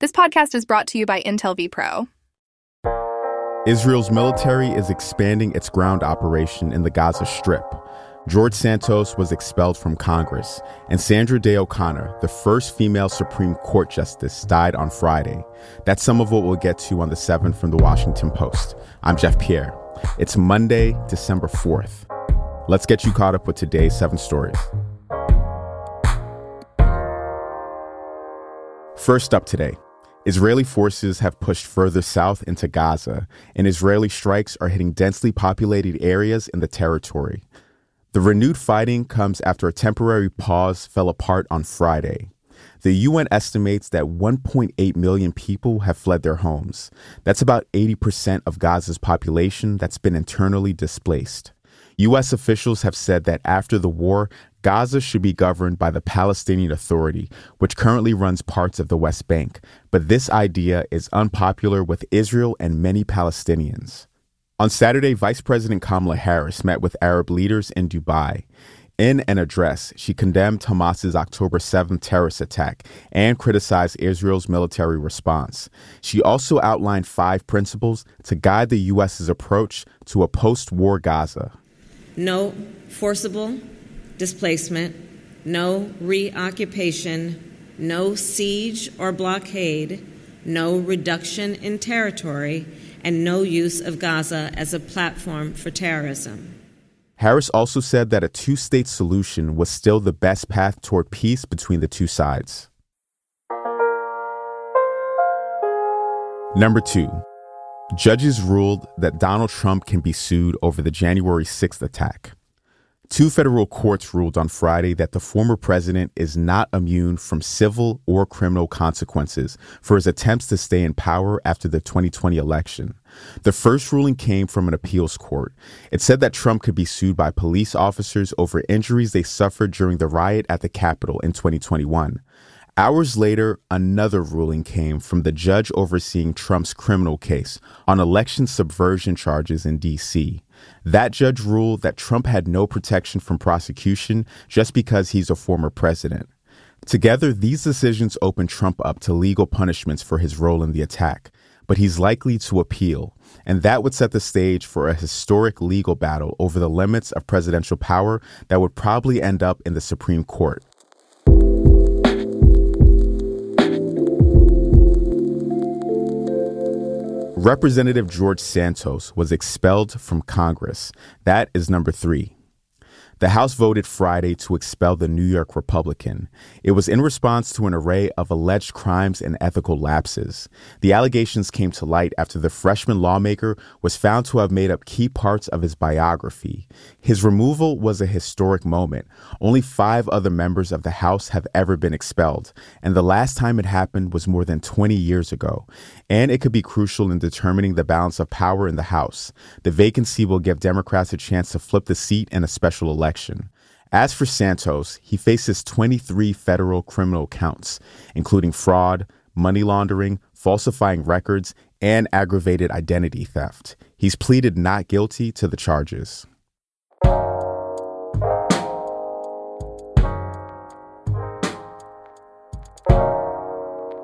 This podcast is brought to you by Intel vPro. Israel's military is expanding its ground operation in the Gaza Strip. George Santos was expelled from Congress, and Sandra Day O'Connor, the first female Supreme Court justice, died on Friday. That's some of what we'll get to on the 7th from the Washington Post. I'm Jeff Pierre. It's Monday, December 4th. Let's get you caught up with today's seven stories. First up today, Israeli forces have pushed further south into Gaza, and Israeli strikes are hitting densely populated areas in the territory. The renewed fighting comes after a temporary pause fell apart on Friday. The UN estimates that 1.8 million people have fled their homes. That's about 80% of Gaza's population that's been internally displaced. U.S. officials have said that after the war, Gaza should be governed by the Palestinian Authority, which currently runs parts of the West Bank. But this idea is unpopular with Israel and many Palestinians. On Saturday, Vice President Kamala Harris met with Arab leaders in Dubai. In an address, she condemned Hamas's October 7th terrorist attack and criticized Israel's military response. She also outlined five principles to guide the U.S.'s approach to a post war Gaza no forcible displacement, no reoccupation, no siege or blockade, no reduction in territory, and no use of Gaza as a platform for terrorism. Harris also said that a two state solution was still the best path toward peace between the two sides. Number two, Judges ruled that Donald Trump can be sued over the January 6th attack. Two federal courts ruled on Friday that the former president is not immune from civil or criminal consequences for his attempts to stay in power after the 2020 election. The first ruling came from an appeals court. It said that Trump could be sued by police officers over injuries they suffered during the riot at the Capitol in 2021. Hours later, another ruling came from the judge overseeing Trump's criminal case on election subversion charges in D.C. That judge ruled that Trump had no protection from prosecution just because he's a former president. Together, these decisions open Trump up to legal punishments for his role in the attack, but he's likely to appeal, and that would set the stage for a historic legal battle over the limits of presidential power that would probably end up in the Supreme Court. Representative George Santos was expelled from Congress. That is number three. The House voted Friday to expel the New York Republican. It was in response to an array of alleged crimes and ethical lapses. The allegations came to light after the freshman lawmaker was found to have made up key parts of his biography. His removal was a historic moment. Only five other members of the House have ever been expelled, and the last time it happened was more than 20 years ago. And it could be crucial in determining the balance of power in the House. The vacancy will give Democrats a chance to flip the seat in a special election election. As for Santos, he faces 23 federal criminal counts, including fraud, money laundering, falsifying records, and aggravated identity theft. He's pleaded not guilty to the charges.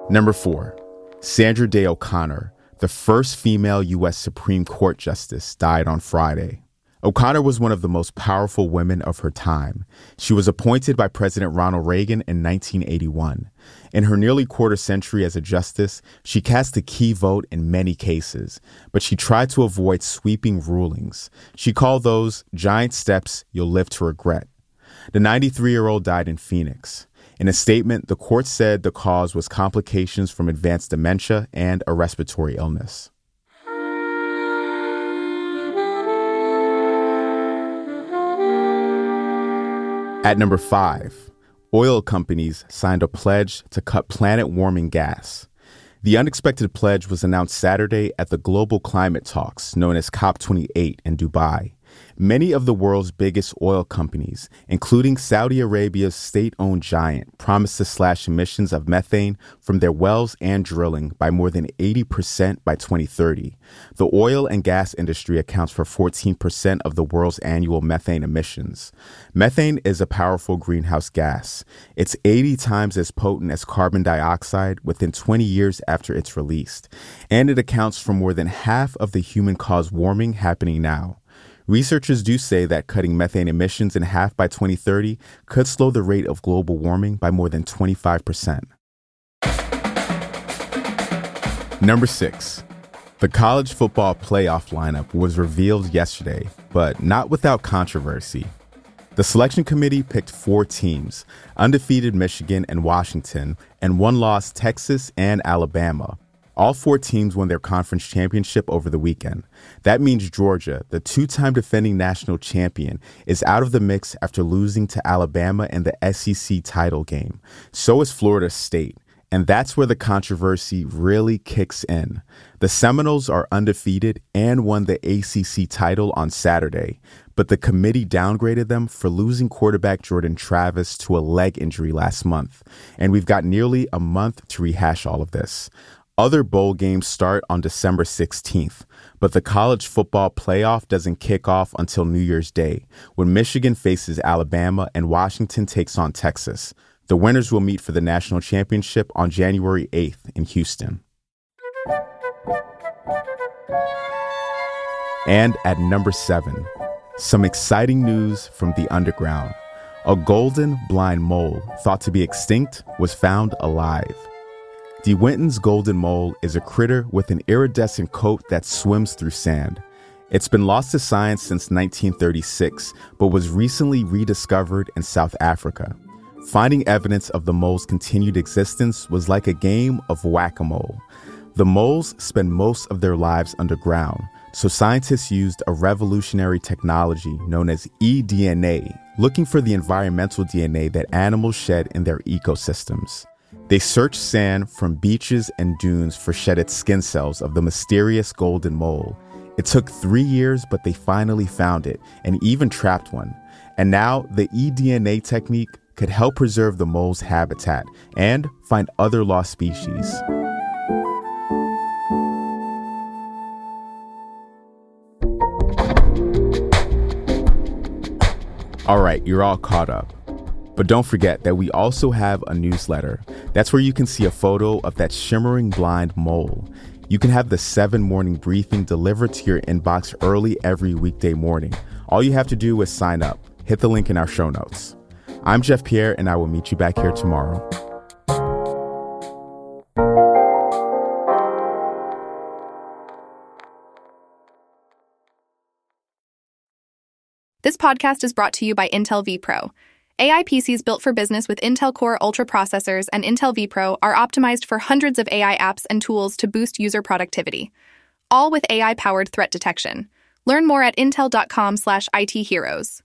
Number four, Sandra Day O'Connor, the first female U.S. Supreme Court justice, died on Friday. O'Connor was one of the most powerful women of her time. She was appointed by President Ronald Reagan in 1981. In her nearly quarter century as a justice, she cast a key vote in many cases, but she tried to avoid sweeping rulings. She called those giant steps you'll live to regret. The 93 year old died in Phoenix. In a statement, the court said the cause was complications from advanced dementia and a respiratory illness. At number five, oil companies signed a pledge to cut planet warming gas. The unexpected pledge was announced Saturday at the global climate talks known as COP28 in Dubai. Many of the world's biggest oil companies, including Saudi Arabia's state owned giant, promise to slash emissions of methane from their wells and drilling by more than 80% by 2030. The oil and gas industry accounts for 14% of the world's annual methane emissions. Methane is a powerful greenhouse gas. It's 80 times as potent as carbon dioxide within 20 years after it's released, and it accounts for more than half of the human caused warming happening now. Researchers do say that cutting methane emissions in half by 2030 could slow the rate of global warming by more than 25%. Number six, the college football playoff lineup was revealed yesterday, but not without controversy. The selection committee picked four teams undefeated Michigan and Washington, and one loss Texas and Alabama. All four teams won their conference championship over the weekend. That means Georgia, the two time defending national champion, is out of the mix after losing to Alabama in the SEC title game. So is Florida State. And that's where the controversy really kicks in. The Seminoles are undefeated and won the ACC title on Saturday, but the committee downgraded them for losing quarterback Jordan Travis to a leg injury last month. And we've got nearly a month to rehash all of this. Other bowl games start on December 16th, but the college football playoff doesn't kick off until New Year's Day, when Michigan faces Alabama and Washington takes on Texas. The winners will meet for the national championship on January 8th in Houston. And at number seven, some exciting news from the underground. A golden blind mole, thought to be extinct, was found alive. De Winton's golden mole is a critter with an iridescent coat that swims through sand. It's been lost to science since 1936, but was recently rediscovered in South Africa. Finding evidence of the mole's continued existence was like a game of whack a mole. The moles spend most of their lives underground, so scientists used a revolutionary technology known as eDNA, looking for the environmental DNA that animals shed in their ecosystems. They searched sand from beaches and dunes for shedded skin cells of the mysterious golden mole. It took three years, but they finally found it and even trapped one. And now the eDNA technique could help preserve the mole's habitat and find other lost species. All right, you're all caught up. But don't forget that we also have a newsletter. That's where you can see a photo of that shimmering blind mole. You can have the 7 morning briefing delivered to your inbox early every weekday morning. All you have to do is sign up. Hit the link in our show notes. I'm Jeff Pierre, and I will meet you back here tomorrow. This podcast is brought to you by Intel vPro. AI PCs built for business with Intel Core Ultra processors and Intel vPro are optimized for hundreds of AI apps and tools to boost user productivity, all with AI-powered threat detection. Learn more at intel.com/itheroes.